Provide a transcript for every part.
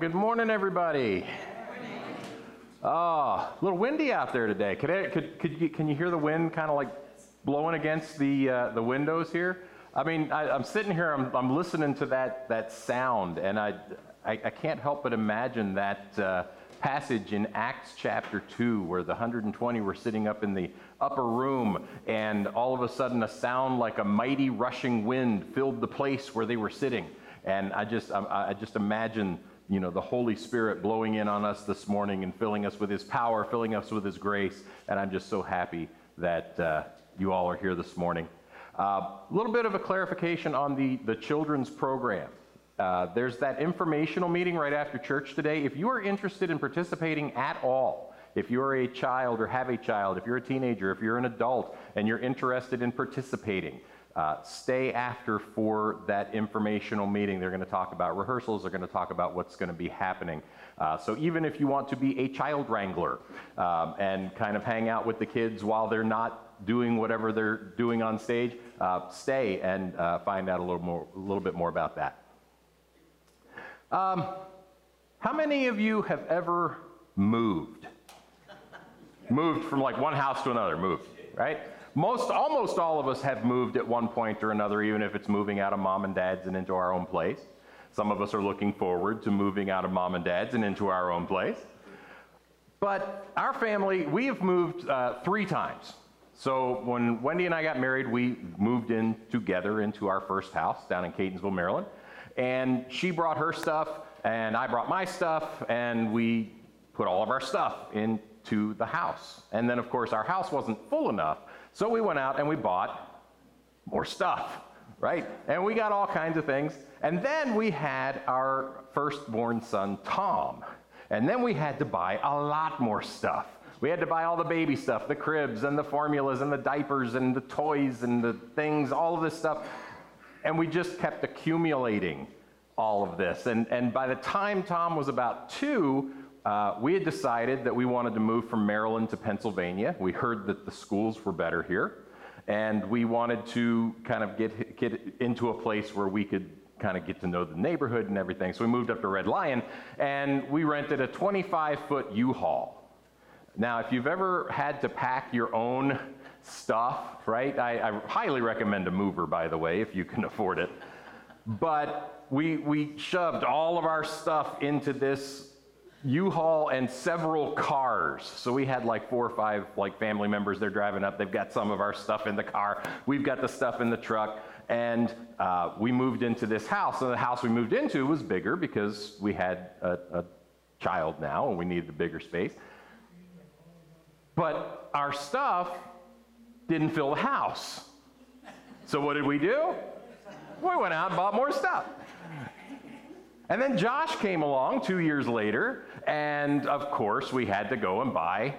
Good morning, everybody. Ah, a little windy out there today. Could, I, could, could you, can you hear the wind kind of like blowing against the, uh, the windows here? I mean, I, am sitting here, I'm, I'm listening to that, that sound, and I, I, I can't help but imagine that uh, passage in Acts chapter 2 where the 120 were sitting up in the upper room, and all of a sudden a sound like a mighty rushing wind filled the place where they were sitting. And I just, I, I just imagine you know, the Holy Spirit blowing in on us this morning and filling us with His power, filling us with His grace. And I'm just so happy that uh, you all are here this morning. A uh, little bit of a clarification on the, the children's program. Uh, there's that informational meeting right after church today. If you are interested in participating at all, if you're a child or have a child, if you're a teenager, if you're an adult, and you're interested in participating, uh, stay after for that informational meeting. They're going to talk about rehearsals, they're going to talk about what's going to be happening. Uh, so even if you want to be a child wrangler um, and kind of hang out with the kids while they're not doing whatever they're doing on stage, uh, stay and uh, find out a little, more, a little bit more about that. Um, how many of you have ever moved? moved from like one house to another, moved, right? Most, almost all of us have moved at one point or another, even if it's moving out of mom and dad's and into our own place. Some of us are looking forward to moving out of mom and dad's and into our own place. But our family, we have moved uh, three times. So when Wendy and I got married, we moved in together into our first house down in Catonsville, Maryland. And she brought her stuff, and I brought my stuff, and we put all of our stuff into the house. And then, of course, our house wasn't full enough so we went out and we bought more stuff, right? And we got all kinds of things. And then we had our firstborn son, Tom. And then we had to buy a lot more stuff. We had to buy all the baby stuff, the cribs and the formulas and the diapers and the toys and the things, all of this stuff. And we just kept accumulating all of this. And, and by the time Tom was about two, uh, we had decided that we wanted to move from Maryland to Pennsylvania. We heard that the schools were better here, and we wanted to kind of get, get into a place where we could kind of get to know the neighborhood and everything. So we moved up to Red Lion, and we rented a 25 foot U Haul. Now, if you've ever had to pack your own stuff, right? I, I highly recommend a mover, by the way, if you can afford it. But we, we shoved all of our stuff into this U-Haul and several cars. So we had like four or five like family members. They're driving up. They've got some of our stuff in the car. We've got the stuff in the truck. And uh, we moved into this house. And the house we moved into was bigger because we had a, a child now and we needed a bigger space. But our stuff didn't fill the house. So what did we do? We went out and bought more stuff. And then Josh came along two years later, and of course, we had to go and buy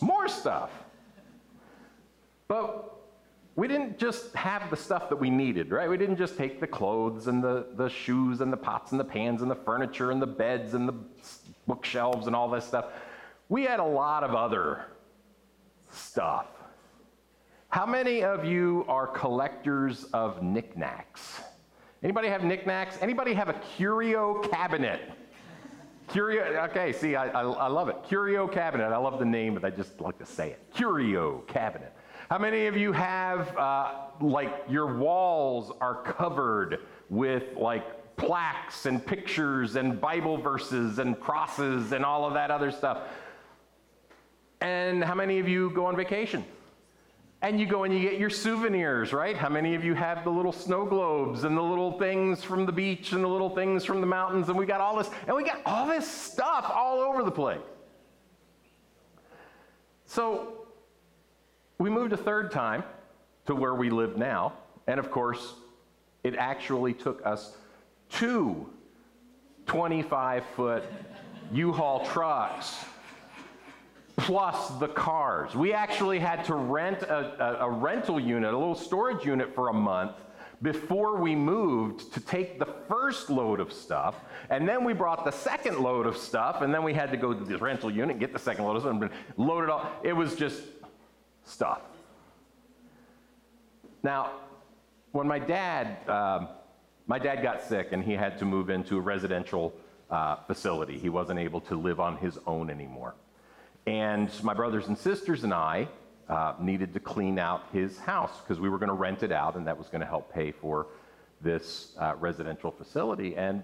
more stuff. But we didn't just have the stuff that we needed, right? We didn't just take the clothes and the, the shoes and the pots and the pans and the furniture and the beds and the bookshelves and all this stuff. We had a lot of other stuff. How many of you are collectors of knickknacks? Anybody have knickknacks? Anybody have a curio cabinet? Curio, okay, see, I, I, I, love it. Curio cabinet. I love the name, but I just like to say it. Curio cabinet. How many of you have, uh, like, your walls are covered with, like, plaques and pictures and Bible verses and crosses and all of that other stuff? And how many of you go on vacation? And you go and you get your souvenirs, right? How many of you have the little snow globes and the little things from the beach and the little things from the mountains? And we got all this, and we got all this stuff all over the place. So we moved a third time to where we live now. And of course, it actually took us two 25 foot U Haul trucks plus the cars. We actually had to rent a, a, a, rental unit, a little storage unit for a month before we moved to take the first load of stuff. And then we brought the second load of stuff, and then we had to go to this rental unit, get the second load of stuff, and load it all. It was just stuff. Now, when my dad, um, my dad got sick and he had to move into a residential uh, facility. He wasn't able to live on his own anymore. And my brothers and sisters and I uh, needed to clean out his house because we were going to rent it out, and that was going to help pay for this uh, residential facility. And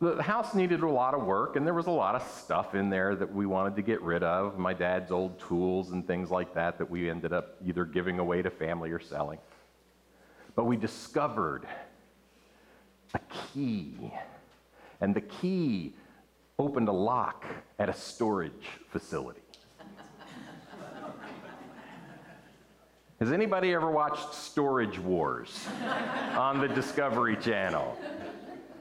the house needed a lot of work, and there was a lot of stuff in there that we wanted to get rid of. My dad's old tools and things like that that we ended up either giving away to family or selling. But we discovered a key, and the key opened a lock at a storage facility. Has anybody ever watched Storage Wars on the Discovery Channel?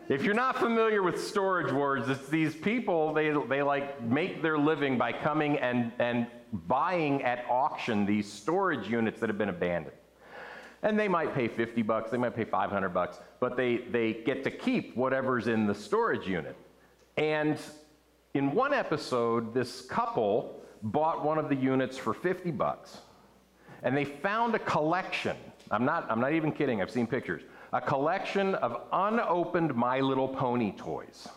If you're not familiar with Storage Wars, it's these people, they, they like make their living by coming and, and buying at auction these storage units that have been abandoned. And they might pay 50 bucks, they might pay 500 bucks, but they, they get to keep whatever's in the storage unit. And in one episode, this couple bought one of the units for 50 bucks. And they found a collection. I'm not, I'm not even kidding, I've seen pictures. A collection of unopened My Little Pony toys.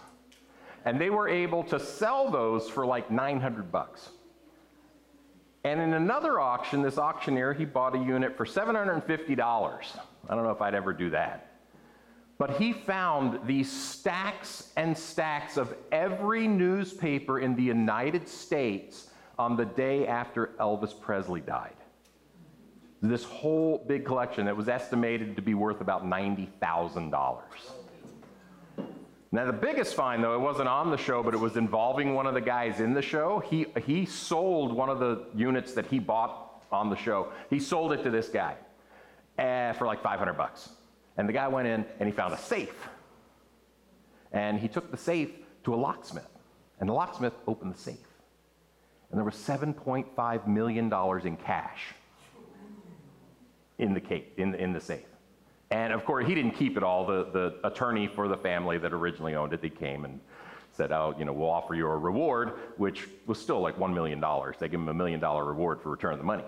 And they were able to sell those for like 900 bucks. And in another auction, this auctioneer, he bought a unit for $750. I don't know if I'd ever do that. But he found these stacks and stacks of every newspaper in the United States on the day after Elvis Presley died. This whole big collection that was estimated to be worth about $90,000. Now, the biggest find, though, it wasn't on the show, but it was involving one of the guys in the show. He, he sold one of the units that he bought on the show. He sold it to this guy uh, for like 500 bucks. And the guy went in and he found a safe. And he took the safe to a locksmith. And the locksmith opened the safe. And there was $7.5 million in cash in the, in, in the safe. And of course, he didn't keep it all. The, the attorney for the family that originally owned it, they came and said, oh, you know, we'll offer you a reward, which was still like $1 million. They give him a million dollar reward for returning the money.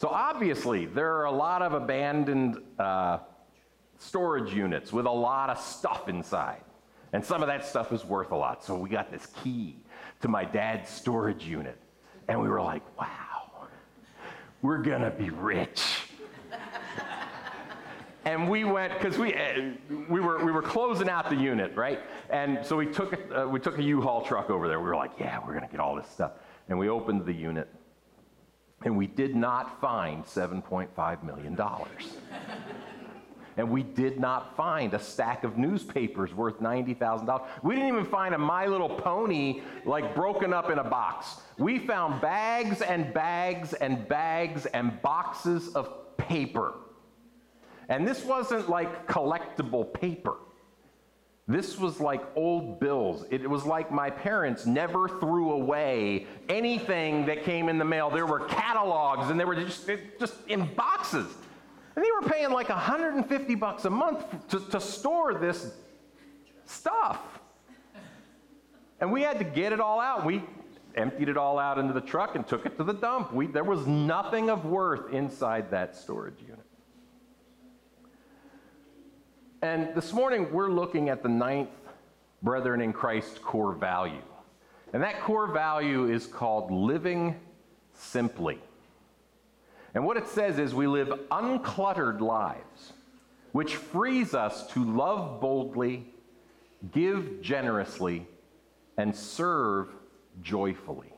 So obviously, there are a lot of abandoned uh, storage units with a lot of stuff inside. And some of that stuff is worth a lot. So we got this key to my dad's storage unit. And we were like, wow, we're going to be rich. and we went because we uh, we were we were closing out the unit, right? And so we took uh, we took a U-Haul truck over there. We were like, yeah, we're gonna get all this stuff. And we opened the unit, and we did not find 7.5 million dollars and we did not find a stack of newspapers worth $90,000. We didn't even find a My Little Pony like broken up in a box. We found bags and bags and bags and boxes of paper. And this wasn't like collectible paper. This was like old bills. It was like my parents never threw away anything that came in the mail. There were catalogs and they were just, just in boxes. And they were paying like 150 bucks a month to, to store this stuff. And we had to get it all out. We emptied it all out into the truck and took it to the dump. We, there was nothing of worth inside that storage unit. And this morning, we're looking at the ninth Brethren in Christ core value. And that core value is called living simply. And what it says is we live uncluttered lives, which frees us to love boldly, give generously, and serve joyfully.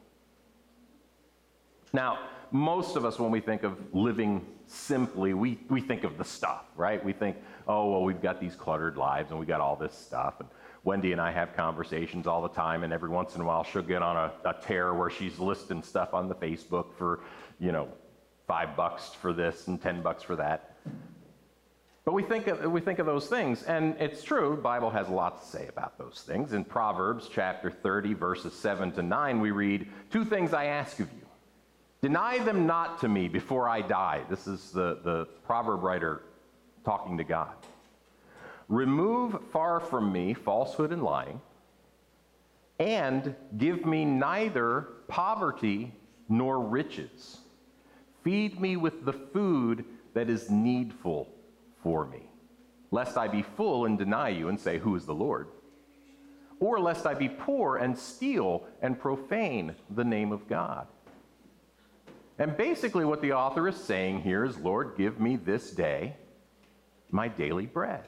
Now, most of us, when we think of living simply, we, we think of the stuff, right? We think, oh, well, we've got these cluttered lives and we got all this stuff. And Wendy and I have conversations all the time, and every once in a while she'll get on a, a tear where she's listing stuff on the Facebook for, you know, five bucks for this and 10 bucks for that. But we think, of, we think of those things, and it's true, the Bible has a lot to say about those things. In Proverbs chapter 30, verses 7 to 9, we read, Two things I ask of you. Deny them not to me before I die. This is the, the proverb writer talking to God. Remove far from me falsehood and lying, and give me neither poverty nor riches Feed me with the food that is needful for me, lest I be full and deny you and say, Who is the Lord? or lest I be poor and steal and profane the name of God. And basically, what the author is saying here is Lord, give me this day my daily bread.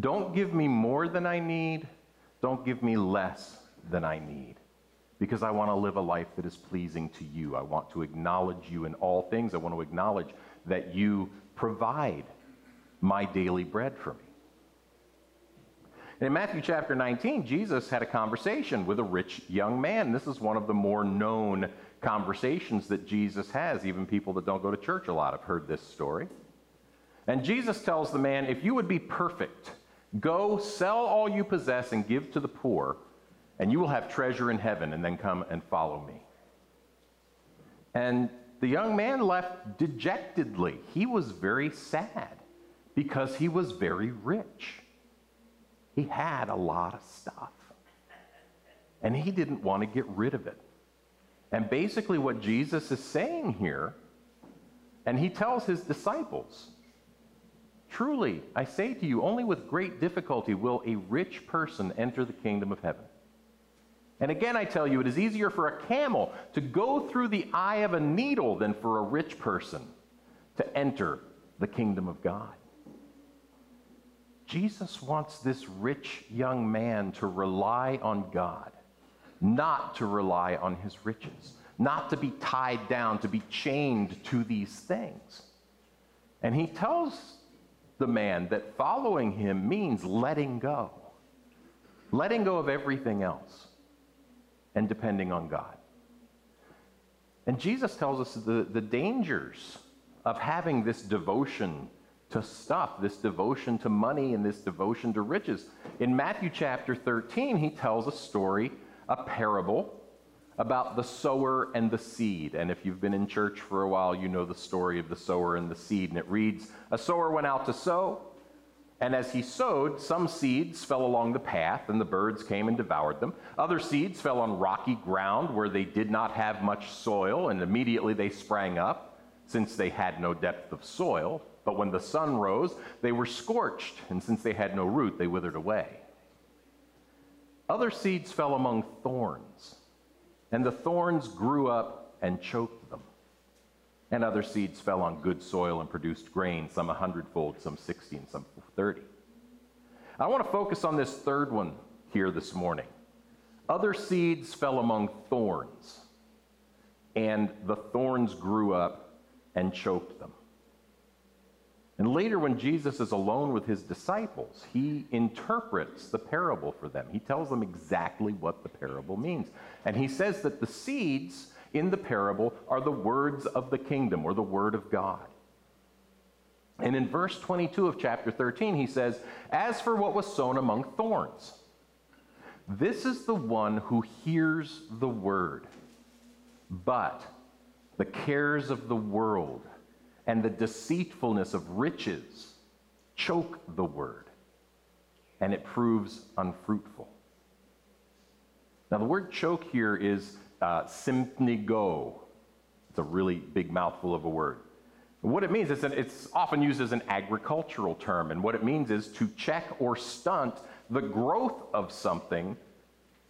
Don't give me more than I need, don't give me less than I need. Because I want to live a life that is pleasing to you. I want to acknowledge you in all things. I want to acknowledge that you provide my daily bread for me. In Matthew chapter 19, Jesus had a conversation with a rich young man. This is one of the more known conversations that Jesus has. Even people that don't go to church a lot have heard this story. And Jesus tells the man, If you would be perfect, go sell all you possess and give to the poor, and you will have treasure in heaven, and then come and follow me. And the young man left dejectedly. He was very sad because he was very rich. He had a lot of stuff. And he didn't want to get rid of it. And basically, what Jesus is saying here, and he tells his disciples, Truly, I say to you, only with great difficulty will a rich person enter the kingdom of heaven. And again, I tell you, it is easier for a camel to go through the eye of a needle than for a rich person to enter the kingdom of God. Jesus wants this rich young man to rely on God, not to rely on his riches, not to be tied down, to be chained to these things. And he tells the man that following him means letting go, letting go of everything else and depending on God. And Jesus tells us the, the dangers of having this devotion to stuff, this devotion to money and this devotion to riches. In Matthew chapter 13, he tells a story, a parable about the sower and the seed. And if you've been in church for a while, you know the story of the sower and the seed. And it reads A sower went out to sow, and as he sowed, some seeds fell along the path, and the birds came and devoured them. Other seeds fell on rocky ground where they did not have much soil, and immediately they sprang up, since they had no depth of soil. But when the sun rose, they were scorched, and since they had no root, they withered away. Other seeds fell among thorns, and the thorns grew up and choked them. And other seeds fell on good soil and produced grain, some a hundredfold, some sixty, and some thirty. I want to focus on this third one here this morning. Other seeds fell among thorns, and the thorns grew up and choked them. And later, when Jesus is alone with his disciples, he interprets the parable for them. He tells them exactly what the parable means. And he says that the seeds in the parable are the words of the kingdom or the word of God. And in verse 22 of chapter 13, he says, As for what was sown among thorns, this is the one who hears the word, but the cares of the world and the deceitfulness of riches choke the word, and it proves unfruitful. Now, the word choke here is uh, sympnigo. It's a really big mouthful of a word. What it means is it's often used as an agricultural term, and what it means is to check or stunt the growth of something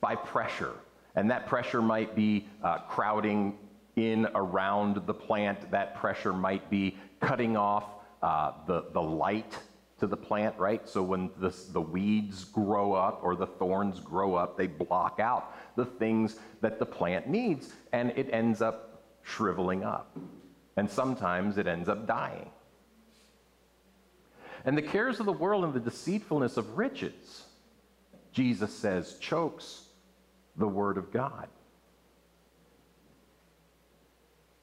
by pressure. And that pressure might be uh, crowding in around the plant. That pressure might be cutting off uh, the, the light to the plant, right? So when the, the weeds grow up or the thorns grow up, they block out the things that the plant needs, and it ends up shriveling up. And sometimes it ends up dying. And the cares of the world and the deceitfulness of riches, Jesus says, chokes the word of God.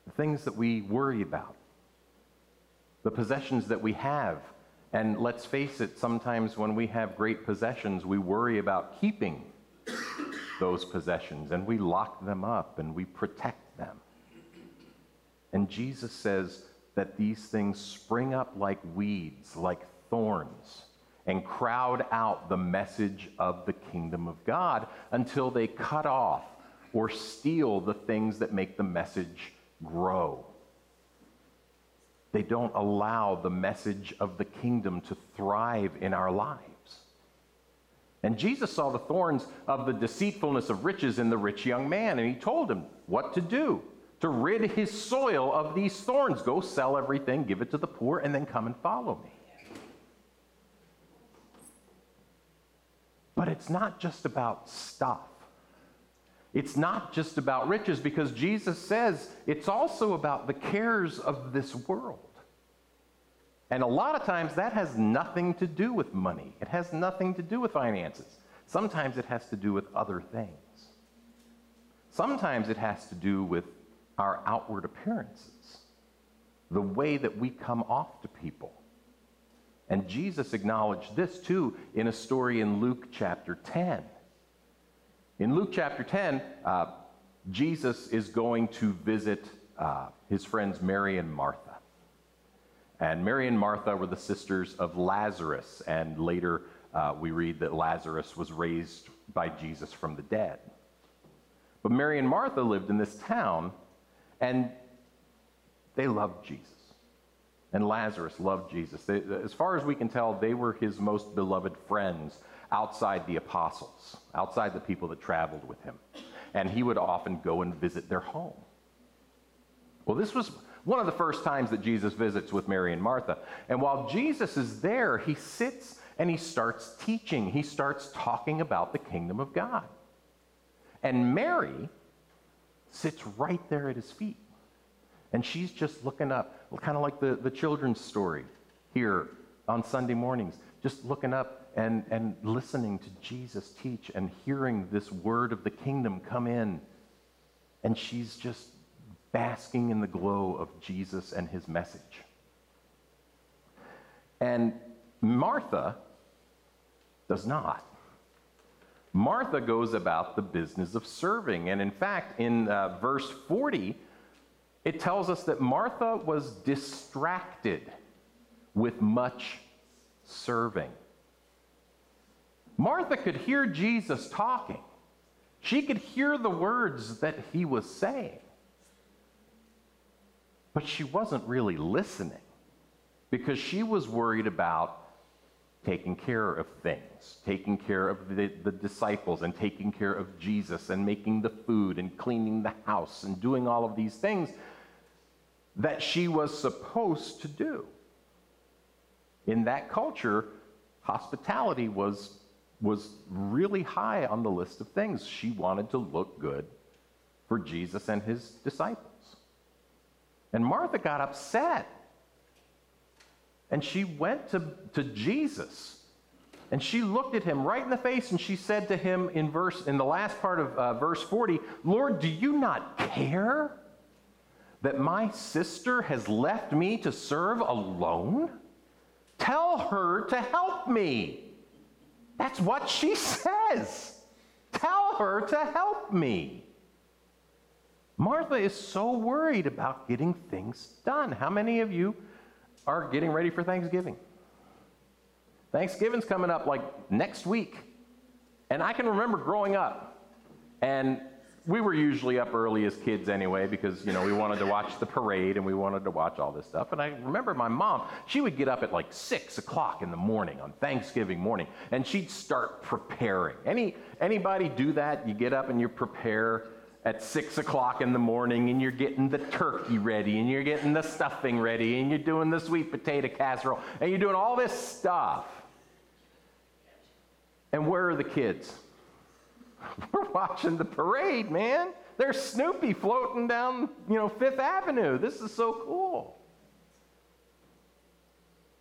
The things that we worry about, the possessions that we have. And let's face it, sometimes when we have great possessions, we worry about keeping those possessions and we lock them up and we protect them. And Jesus says that these things spring up like weeds, like thorns, and crowd out the message of the kingdom of God until they cut off or steal the things that make the message grow. They don't allow the message of the kingdom to thrive in our lives. And Jesus saw the thorns of the deceitfulness of riches in the rich young man, and he told him what to do to rid his soil of these thorns. Go sell everything, give it to the poor, and then come and follow me. But it's not just about stuff. It's not just about riches because Jesus says it's also about the cares of this world. And a lot of times that has nothing to do with money, it has nothing to do with finances. Sometimes it has to do with other things. Sometimes it has to do with our outward appearances, the way that we come off to people. And Jesus acknowledged this too in a story in Luke chapter 10. In Luke chapter 10, uh, Jesus is going to visit uh, his friends Mary and Martha. And Mary and Martha were the sisters of Lazarus, and later uh, we read that Lazarus was raised by Jesus from the dead. But Mary and Martha lived in this town, and they loved Jesus. And Lazarus loved Jesus. They, as far as we can tell, they were his most beloved friends outside the apostles, outside the people that traveled with him. And he would often go and visit their home. Well, this was one of the first times that Jesus visits with Mary and Martha. And while Jesus is there, he sits and he starts teaching. He starts talking about the kingdom of God. And Mary sits right there at his feet. And she's just looking up, kind of like the, the children's story here on Sunday mornings, just looking up and, and listening to Jesus teach and hearing this word of the kingdom come in. And she's just basking in the glow of Jesus and his message. And Martha does not. Martha goes about the business of serving. And in fact, in uh, verse 40, it tells us that Martha was distracted with much serving. Martha could hear Jesus talking, she could hear the words that he was saying. But she wasn't really listening because she was worried about taking care of things, taking care of the, the, disciples, and taking care of Jesus, and making the food, and cleaning the house, and doing all of these things that she was supposed to do. In that culture, hospitality was, was really high on the list of things. She wanted to look good for Jesus and his disciples. And Martha got upset. And she went to, to Jesus. And she looked at him right in the face and she said to him in verse in the last part of uh, verse 40, "Lord, do you not care that my sister has left me to serve alone? Tell her to help me." That's what she says. Tell her to help me. Martha is so worried about getting things done. How many of you are getting ready for Thanksgiving? Thanksgiving's coming up like next week. And I can remember growing up, and we were usually up early as kids anyway because, you know, we wanted to watch the parade and we wanted to watch all this stuff. And I remember my mom, she would get up at like 6 o'clock in the morning on Thanksgiving morning and she'd start preparing. Any, anybody do that? You get up and you prepare at six o'clock in the morning and you're getting the turkey ready and you're getting the stuffing ready and you're doing the sweet potato casserole and you're doing all this stuff. And where are the kids? We're watching the parade, man. There's Snoopy floating down, you know, Fifth Avenue. This is so cool.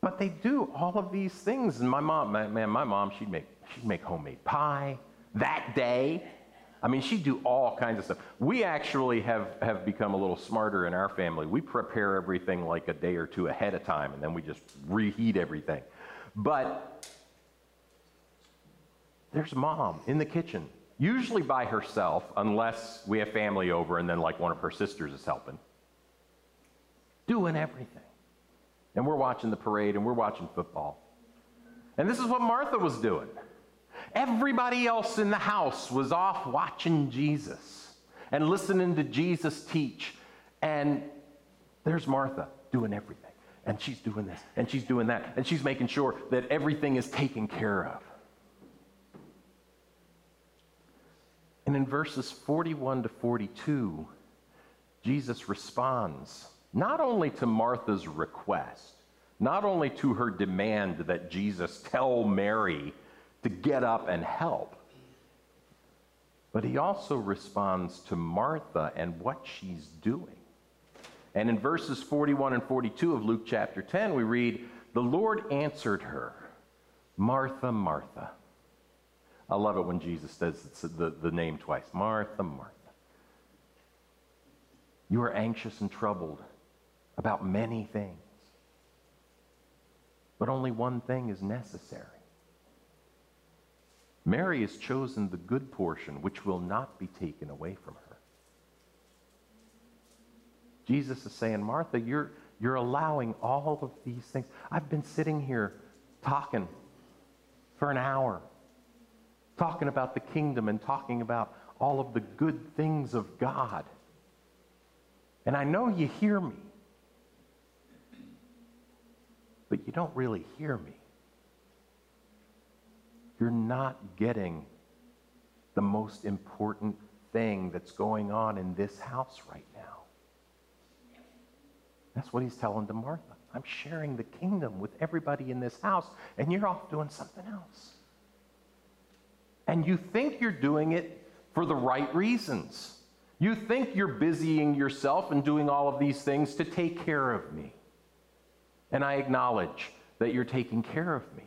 But they do all of these things. And my mom, man, my mom, she'd make, she'd make homemade pie that day. I mean, she'd do all kinds of stuff. We actually have, have become a little smarter in our family. We prepare everything like a day or two ahead of time, and then we just reheat everything. But there's mom in the kitchen, usually by herself, unless we have family over and then like one of her sisters is helping, doing everything. And we're watching the parade and we're watching football. And this is what Martha was doing. Everybody else in the house was off watching Jesus and listening to Jesus teach. And there's Martha doing everything. And she's doing this, and she's doing that, and she's making sure that everything is taken care of. Verses 41 to 42, Jesus responds not only to Martha's request, not only to her demand that Jesus tell Mary to get up and help, but he also responds to Martha and what she's doing. And in verses 41 and 42 of Luke chapter 10, we read, The Lord answered her, Martha, Martha. I love it when Jesus says the, the name twice Martha, Martha. You are anxious and troubled about many things, but only one thing is necessary. Mary has chosen the good portion, which will not be taken away from her. Jesus is saying, Martha, you're, you're allowing all of these things. I've been sitting here talking for an hour, talking about the kingdom and talking about all of the good things of God. And I know you hear me, but you don't really hear me you're not getting the most important thing that's going on in this house right now. That's what he's telling to Martha. I'm sharing the kingdom with everybody in this house, and you're off doing something else. And you think you're doing it for the right reasons. You think you're busying yourself and doing all of these things to take care of me. And I acknowledge that you're taking care of me.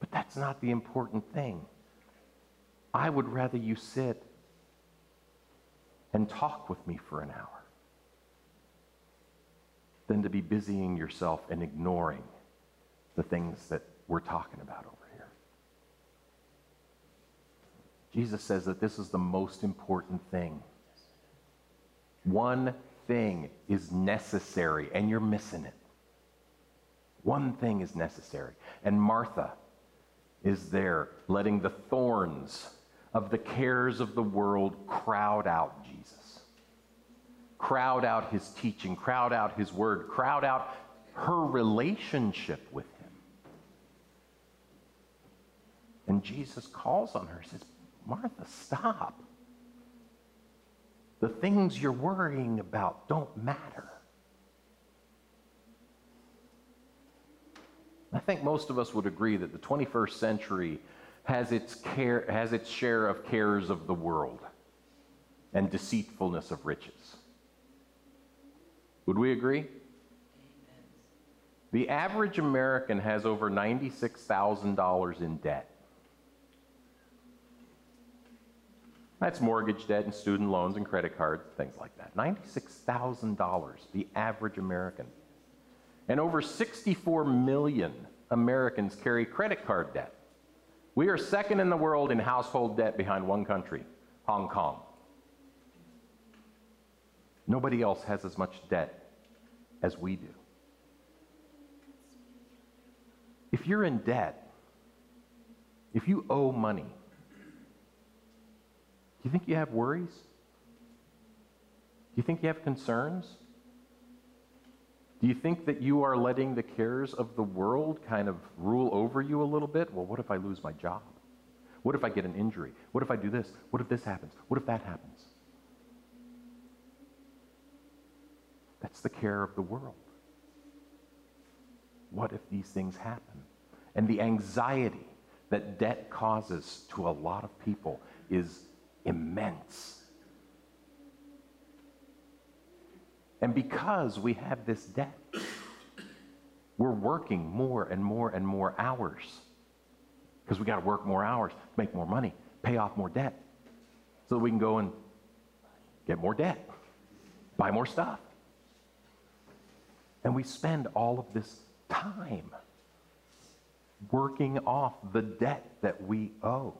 But that's not the important thing. I would rather you sit and talk with me for an hour than to be busying yourself and ignoring the things that we're talking about over here. Jesus says that this is the most important thing. One thing is necessary, and you're missing it. One thing is necessary. And Martha, is there, letting the thorns of the cares of the world crowd out Jesus. Crowd out his teaching, crowd out his word, crowd out her relationship with him. And Jesus calls on her, says, Martha, stop. The things you're worrying about don't matter. I think most of us would agree that the 21st century has its, care, has its share of cares of the world and deceitfulness of riches. Would we agree? The average American has over $96,000 in debt. That's mortgage debt and student loans and credit cards, things like that. $96,000, the average American and over 64 million Americans carry credit card debt. We are second in the world in household debt behind one country, Hong Kong. Nobody else has as much debt as we do. If you're in debt, if you owe money, you think you have worries? Do you think you have concerns? Do you think that you are letting the cares of the world kind of rule over you a little bit? Well, what if I lose my job? What if I get an injury? What if I do this? What if this happens? What if that happens? That's the care of the world. What if these things happen? And the anxiety that debt causes to a lot of people is immense. And because we have this debt, we're working more and more and more hours because we got to work more hours, make more money, pay off more debt so that we can go and get more debt, buy more stuff. And we spend all of this time working off the debt that we owe.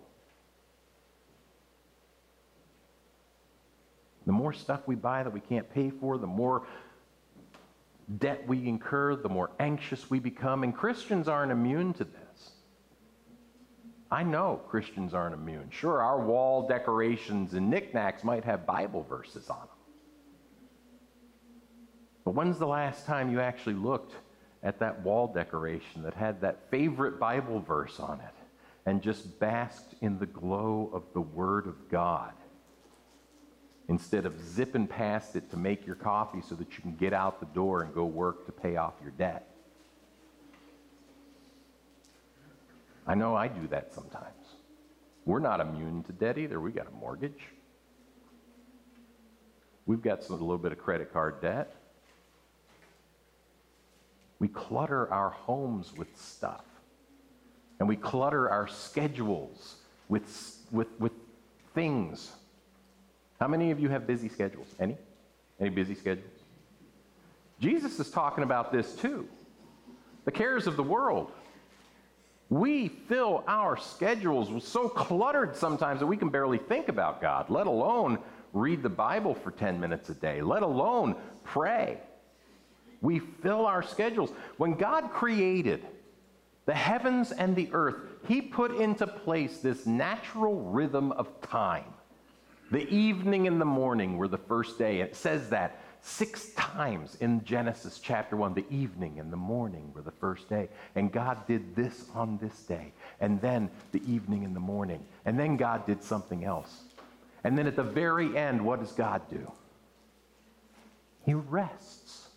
The more stuff we buy that we can't pay for, the more debt we incur, the more anxious we become. And Christians aren't immune to this. I know Christians aren't immune. Sure, our wall decorations and knickknacks might have Bible verses on them. But when's the last time you actually looked at that wall decoration that had that favorite Bible verse on it and just basked in the glow of the Word of God instead of zipping past it to make your coffee so that you can get out the door and go work to pay off your debt. I know I do that sometimes. We're not immune to debt either. We got a mortgage. We've got some, a little bit of credit card debt. We clutter our homes with stuff. And we clutter our schedules with, with, with things. How many of you have busy schedules? Any? Any busy schedules? Jesus is talking about this too. The cares of the world. We fill our schedules so cluttered sometimes that we can barely think about God, let alone read the Bible for 10 minutes a day, let alone pray. We fill our schedules. When God created the heavens and the earth, He put into place this natural rhythm of time. The evening and the morning were the first day. It says that six times in Genesis chapter 1. The evening and the morning were the first day. And God did this on this day. And then the evening and the morning. And then God did something else. And then at the very end, what does God do? He rests.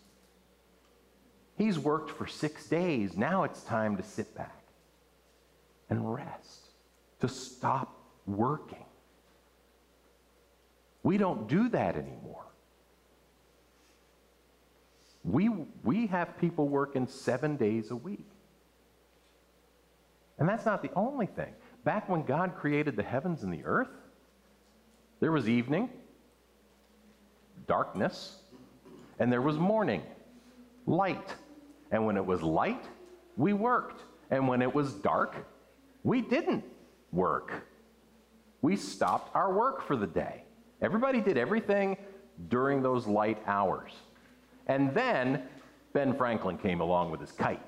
He's worked for six days. Now it's time to sit back and rest, to stop working. We don't do that anymore. We, we have people working seven days a week. And that's not the only thing. Back when God created the heavens and the earth, there was evening, darkness, and there was morning, light. And when it was light, we worked. And when it was dark, we didn't work. We stopped our work for the day. Everybody did everything during those light hours. And then Ben Franklin came along with his kite.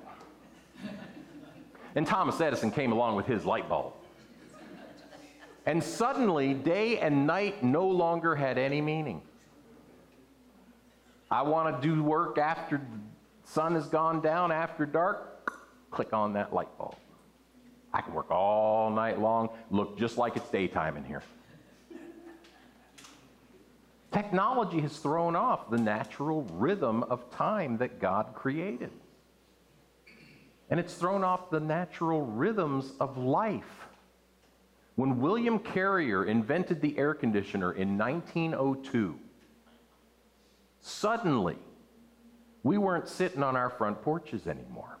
And Thomas Edison came along with his light bulb. And suddenly, day and night no longer had any meaning. I want to do work after the sun has gone down, after dark, click on that light bulb. I can work all night long, look just like it's daytime in here. Technology has thrown off the natural rhythm of time that God created. And it's thrown off the natural rhythms of life. When William Carrier invented the air conditioner in 1902, suddenly we weren't sitting on our front porches anymore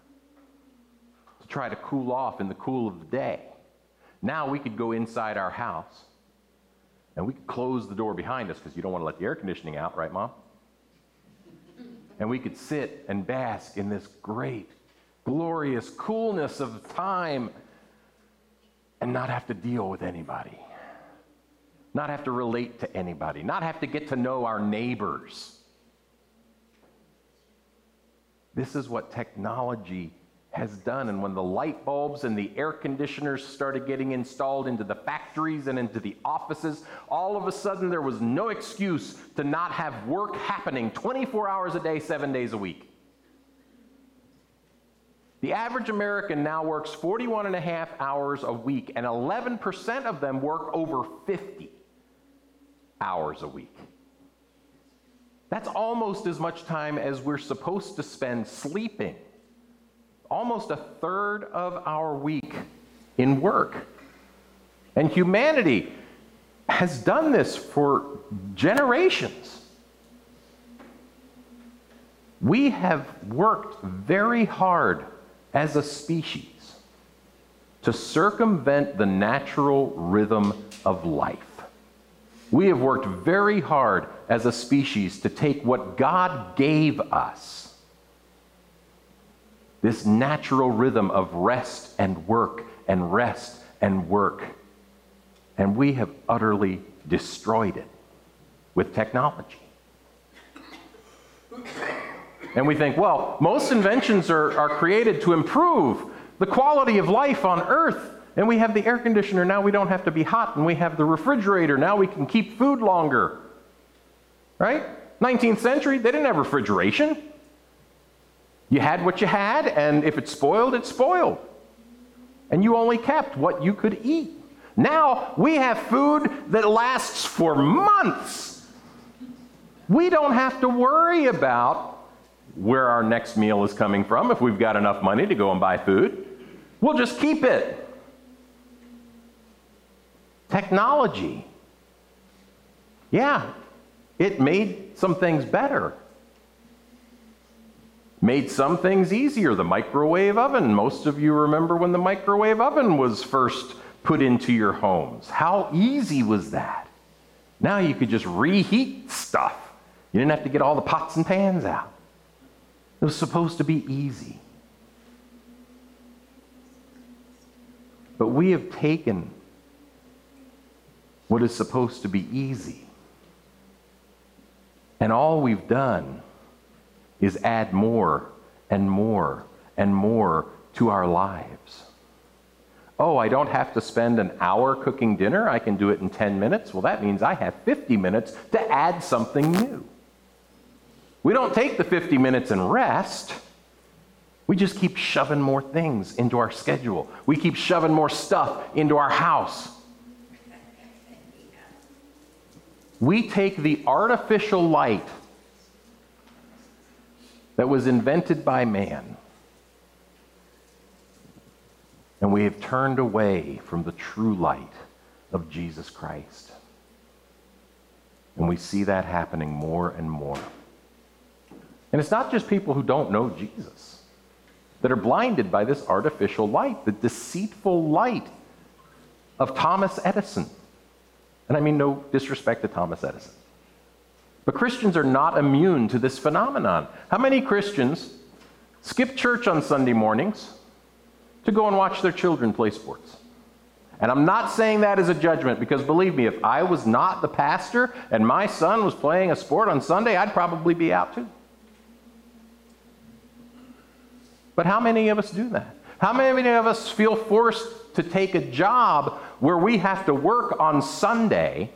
to try to cool off in the cool of the day. Now we could go inside our house and we could close the door behind us because you don't want to let the air conditioning out, right, Mom? and we could sit and bask in this great, glorious coolness of time and not have to deal with anybody, not have to relate to anybody, not have to get to know our neighbors. This is what technology has done. And when the light bulbs and the air conditioners started getting installed into the factories and into the offices, all of a sudden there was no excuse to not have work happening 24 hours a day, seven days a week. The average American now works 41 and a half hours a week, and 11% of them work over 50 hours a week. That's almost as much time as we're supposed to spend sleeping almost a third of our week in work. And humanity has done this for generations. We have worked very hard as a species to circumvent the natural rhythm of life. We have worked very hard as a species to take what God gave us this natural rhythm of rest and work and rest and work. And we have utterly destroyed it with technology. And we think, well, most inventions are, are created to improve the quality of life on earth. And we have the air conditioner, now we don't have to be hot. And we have the refrigerator, now we can keep food longer. Right? 19th century, they didn't have refrigeration. You had what you had, and if it spoiled, it spoiled. and you only kept what you could eat. Now we have food that lasts for months. We don't have to worry about where our next meal is coming from if we've got enough money to go and buy food. We'll just keep it. Technology. Yeah, it made some things better. Made some things easier. The microwave oven. Most of you remember when the microwave oven was first put into your homes. How easy was that? Now you could just reheat stuff. You didn't have to get all the pots and pans out. It was supposed to be easy. But we have taken what is supposed to be easy, and all we've done is add more and more and more to our lives. Oh, I don't have to spend an hour cooking dinner. I can do it in 10 minutes. Well, that means I have 50 minutes to add something new. We don't take the 50 minutes and rest. We just keep shoving more things into our schedule. We keep shoving more stuff into our house. We take the artificial light that was invented by man and we have turned away from the true light of Jesus Christ. And we see that happening more and more. And it's not just people who don't know Jesus that are blinded by this artificial light, the deceitful light of Thomas Edison. And I mean no disrespect to Thomas Edison. But Christians are not immune to this phenomenon. How many Christians skip church on Sunday mornings to go and watch their children play sports? And I'm not saying that as a judgment because believe me, if I was not the pastor and my son was playing a sport on Sunday, I'd probably be out too. But how many of us do that? How many of us feel forced to take a job where we have to work on Sunday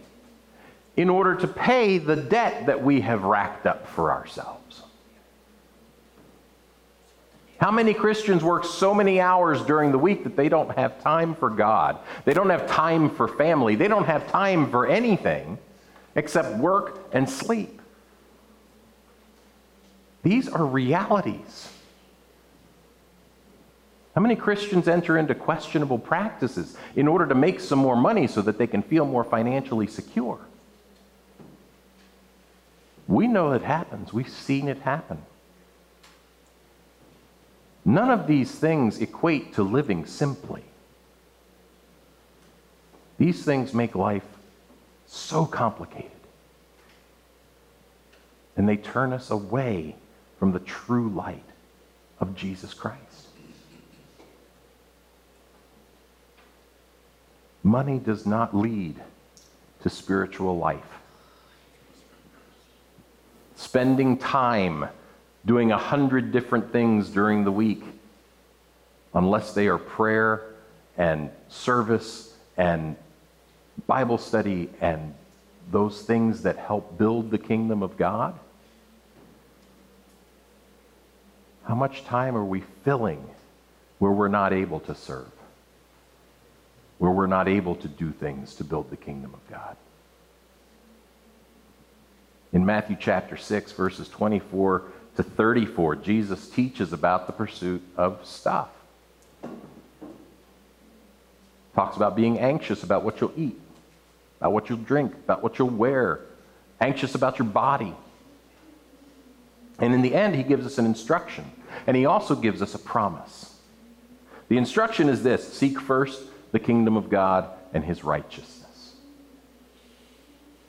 in order to pay the debt that we have racked up for ourselves? How many Christians work so many hours during the week that they don't have time for God? They don't have time for family. They don't have time for anything except work and sleep. These are realities. How many Christians enter into questionable practices in order to make some more money so that they can feel more financially secure? We know it happens. We've seen it happen. None of these things equate to living simply. These things make life so complicated. And they turn us away from the true light of Jesus Christ. Money does not lead to spiritual life. Spending time doing a hundred different things during the week, unless they are prayer and service and Bible study and those things that help build the kingdom of God? How much time are we filling where we're not able to serve? where we're not able to do things to build the kingdom of God. In Matthew chapter 6, verses 24 to 34, Jesus teaches about the pursuit of stuff. Talks about being anxious about what you'll eat, about what you'll drink, about what you'll wear, anxious about your body. And in the end, he gives us an instruction, and he also gives us a promise. The instruction is this seek first the kingdom of God and his righteousness.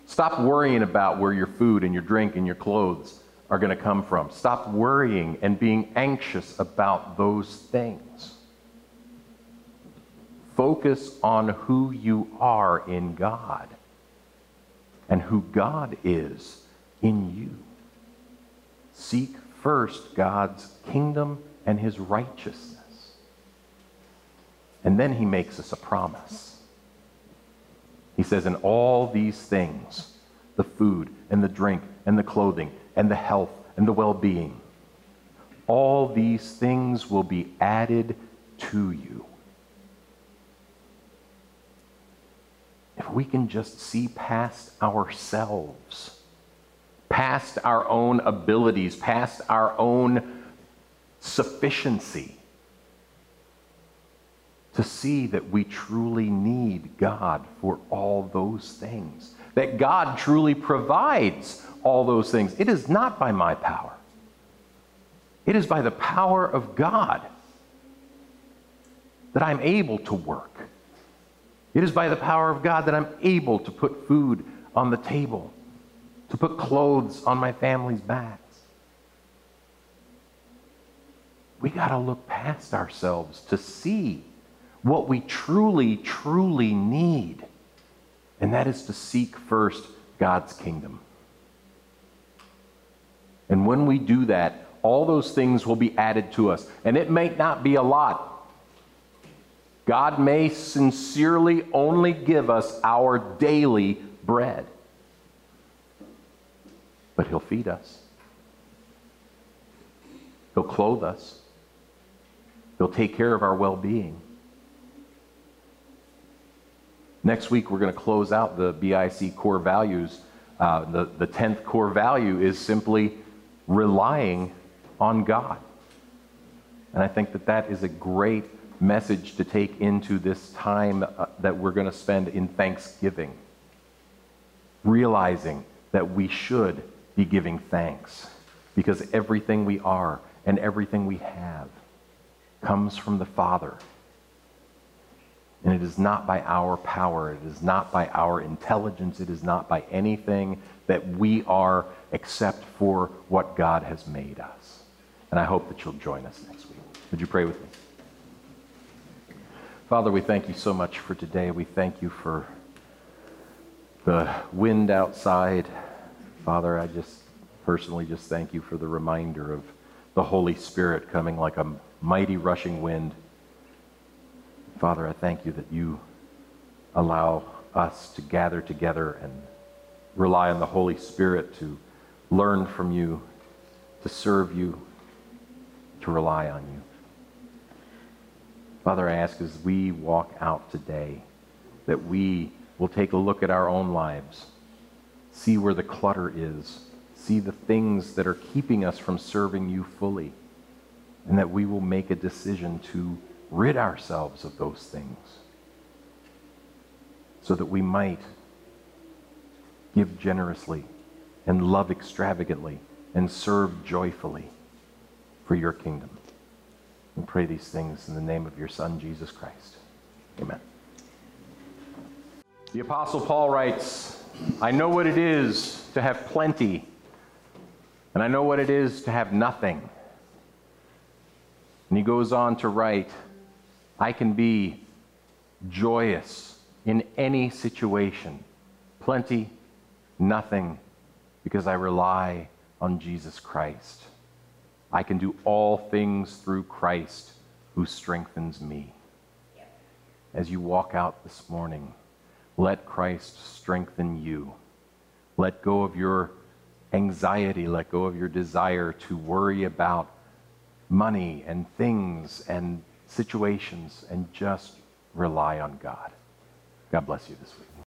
Stop worrying about where your food and your drink and your clothes are going to come from. Stop worrying and being anxious about those things. Focus on who you are in God and who God is in you. Seek first God's kingdom and his righteousness. And then he makes us a promise. He says, In all these things, the food and the drink and the clothing and the health and the well being, all these things will be added to you. If we can just see past ourselves, past our own abilities, past our own sufficiency, to see that we truly need God for all those things, that God truly provides all those things. It is not by my power, it is by the power of God that I'm able to work. It is by the power of God that I'm able to put food on the table, to put clothes on my family's backs. We got to look past ourselves to see what we truly, truly need, and that is to seek first God's kingdom. And when we do that, all those things will be added to us. And it may not be a lot. God may sincerely only give us our daily bread, but He'll feed us, He'll clothe us, He'll take care of our well being. Next week, we're going to close out the BIC core values. Uh, the, the 10th core value is simply relying on God. And I think that that is a great message to take into this time uh, that we're going to spend in Thanksgiving. Realizing that we should be giving thanks because everything we are and everything we have comes from the Father. And it is not by our power, it is not by our intelligence, it is not by anything that we are except for what God has made us. And I hope that you'll join us next week. Would you pray with me? Father, we thank you so much for today. We thank you for the wind outside. Father, I just personally just thank you for the reminder of the Holy Spirit coming like a mighty rushing wind. Father, I thank you that you allow us to gather together and rely on the Holy Spirit to learn from you, to serve you, to rely on you. Father, I ask as we walk out today that we will take a look at our own lives, see where the clutter is, see the things that are keeping us from serving you fully, and that we will make a decision to rid ourselves of those things so that we might give generously and love extravagantly and serve joyfully for your kingdom. And pray these things in the name of your Son, Jesus Christ. Amen. The Apostle Paul writes, I know what it is to have plenty, and I know what it is to have nothing. And he goes on to write, I can be joyous in any situation, plenty, nothing, because I rely on Jesus Christ. I can do all things through Christ who strengthens me. As you walk out this morning, let Christ strengthen you. Let go of your anxiety, let go of your desire to worry about money and things and situations, and just rely on God. God bless you this week.